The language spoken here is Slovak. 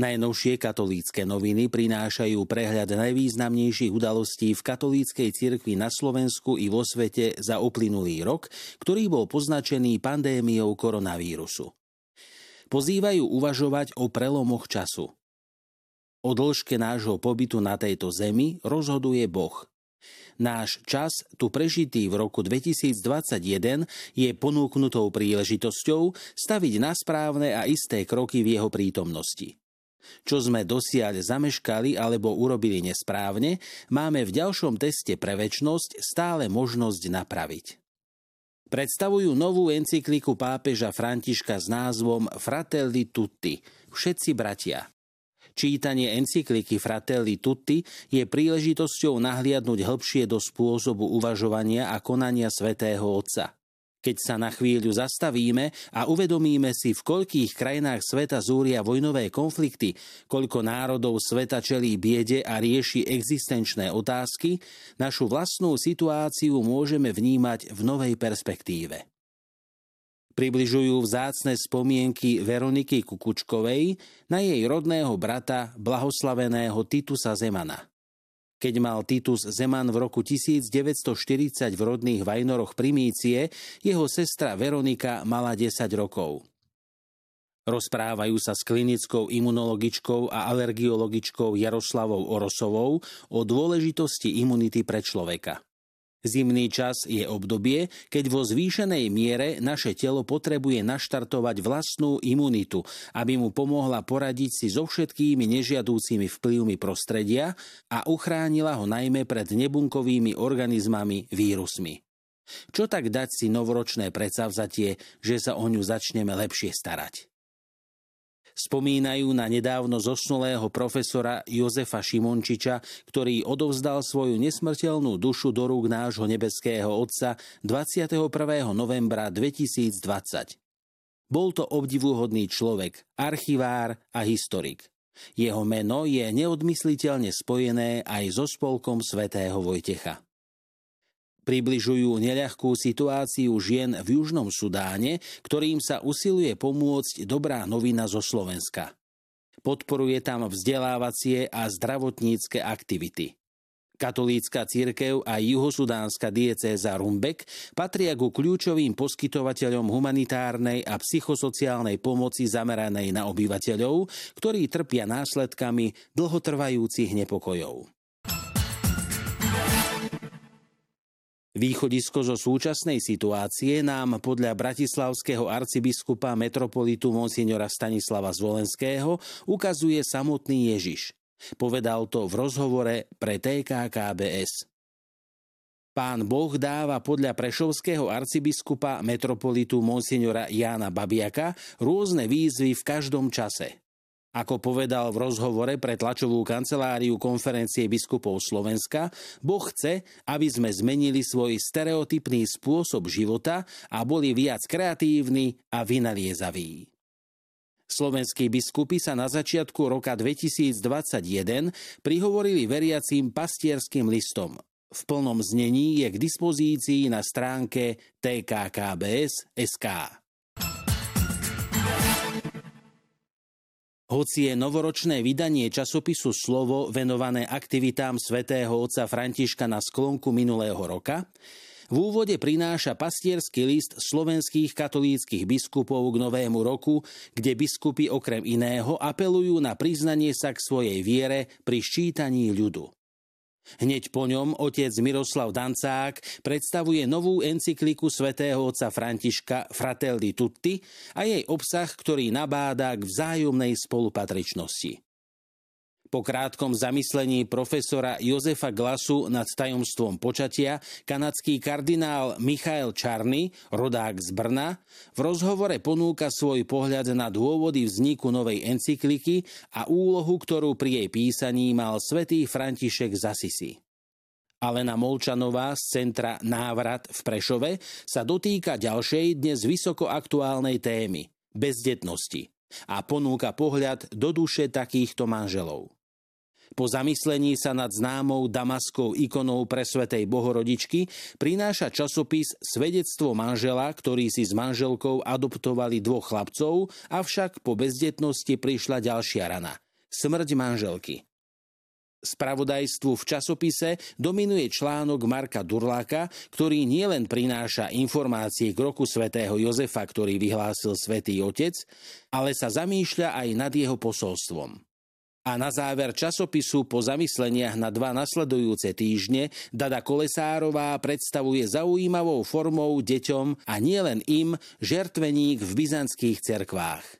Najnovšie katolícke noviny prinášajú prehľad najvýznamnejších udalostí v katolíckej cirkvi na Slovensku i vo svete za uplynulý rok, ktorý bol poznačený pandémiou koronavírusu. Pozývajú uvažovať o prelomoch času. O dĺžke nášho pobytu na tejto zemi rozhoduje Boh. Náš čas, tu prežitý v roku 2021, je ponúknutou príležitosťou staviť na správne a isté kroky v jeho prítomnosti. Čo sme dosiaľ zameškali alebo urobili nesprávne, máme v ďalšom teste pre väčnosť stále možnosť napraviť. Predstavujú novú encykliku pápeža Františka s názvom Fratelli Tutti, všetci bratia. Čítanie encykliky Fratelli Tutti je príležitosťou nahliadnúť hĺbšie do spôsobu uvažovania a konania svätého Otca – keď sa na chvíľu zastavíme a uvedomíme si, v koľkých krajinách sveta zúria vojnové konflikty, koľko národov sveta čelí biede a rieši existenčné otázky, našu vlastnú situáciu môžeme vnímať v novej perspektíve. Približujú vzácne spomienky Veroniky Kukučkovej na jej rodného brata blahoslaveného Titusa Zemana. Keď mal Titus Zeman v roku 1940 v rodných Vajnoroch primície, jeho sestra Veronika mala 10 rokov. Rozprávajú sa s klinickou imunologičkou a alergiologičkou Jaroslavou Orosovou o dôležitosti imunity pre človeka. Zimný čas je obdobie, keď vo zvýšenej miere naše telo potrebuje naštartovať vlastnú imunitu, aby mu pomohla poradiť si so všetkými nežiadúcimi vplyvmi prostredia a uchránila ho najmä pred nebunkovými organizmami vírusmi. Čo tak dať si novoročné predsavzatie, že sa o ňu začneme lepšie starať? Spomínajú na nedávno zosnulého profesora Jozefa Šimončiča, ktorý odovzdal svoju nesmrteľnú dušu do rúk nášho nebeského Otca 21. novembra 2020. Bol to obdivuhodný človek, archivár a historik. Jeho meno je neodmysliteľne spojené aj so spolkom svätého Vojtecha približujú neľahkú situáciu žien v Južnom Sudáne, ktorým sa usiluje pomôcť dobrá novina zo Slovenska. Podporuje tam vzdelávacie a zdravotnícke aktivity. Katolícka církev a juhosudánska diecéza Rumbek patria ku kľúčovým poskytovateľom humanitárnej a psychosociálnej pomoci zameranej na obyvateľov, ktorí trpia následkami dlhotrvajúcich nepokojov. Východisko zo súčasnej situácie nám podľa bratislavského arcibiskupa metropolitu monsignora Stanislava Zvolenského ukazuje samotný Ježiš. Povedal to v rozhovore pre TKKBS. Pán Boh dáva podľa prešovského arcibiskupa metropolitu monsignora Jána Babiaka rôzne výzvy v každom čase. Ako povedal v rozhovore pre tlačovú kanceláriu konferencie biskupov Slovenska, Boh chce, aby sme zmenili svoj stereotypný spôsob života a boli viac kreatívni a vynaliezaví. Slovenskí biskupy sa na začiatku roka 2021 prihovorili veriacím pastierským listom. V plnom znení je k dispozícii na stránke tkkbs.sk. Hoci je novoročné vydanie časopisu Slovo venované aktivitám svätého otca Františka na sklonku minulého roka, v úvode prináša pastierský list slovenských katolíckých biskupov k novému roku, kde biskupy okrem iného apelujú na priznanie sa k svojej viere pri ščítaní ľudu. Hneď po ňom otec Miroslav Dancák predstavuje novú encykliku svätého otca Františka Fratelli Tutti a jej obsah, ktorý nabáda k vzájomnej spolupatričnosti. Po krátkom zamyslení profesora Jozefa Glasu nad tajomstvom počatia kanadský kardinál Michael Čarny, rodák z Brna, v rozhovore ponúka svoj pohľad na dôvody vzniku novej encykliky a úlohu, ktorú pri jej písaní mal svätý František z Asisi. Alena Molčanová z centra Návrat v Prešove sa dotýka ďalšej dnes vysoko aktuálnej témy – bezdetnosti a ponúka pohľad do duše takýchto manželov. Po zamyslení sa nad známou damaskou ikonou presvetej bohorodičky prináša časopis Svedectvo manžela, ktorý si s manželkou adoptovali dvoch chlapcov, avšak po bezdetnosti prišla ďalšia rana. Smrť manželky. Spravodajstvu v časopise dominuje článok Marka Durláka, ktorý nielen prináša informácie k roku svätého Jozefa, ktorý vyhlásil svätý Otec, ale sa zamýšľa aj nad jeho posolstvom. A na záver časopisu po zamysleniach na dva nasledujúce týždne Dada Kolesárová predstavuje zaujímavou formou deťom a nielen im žertveník v byzantských cerkvách.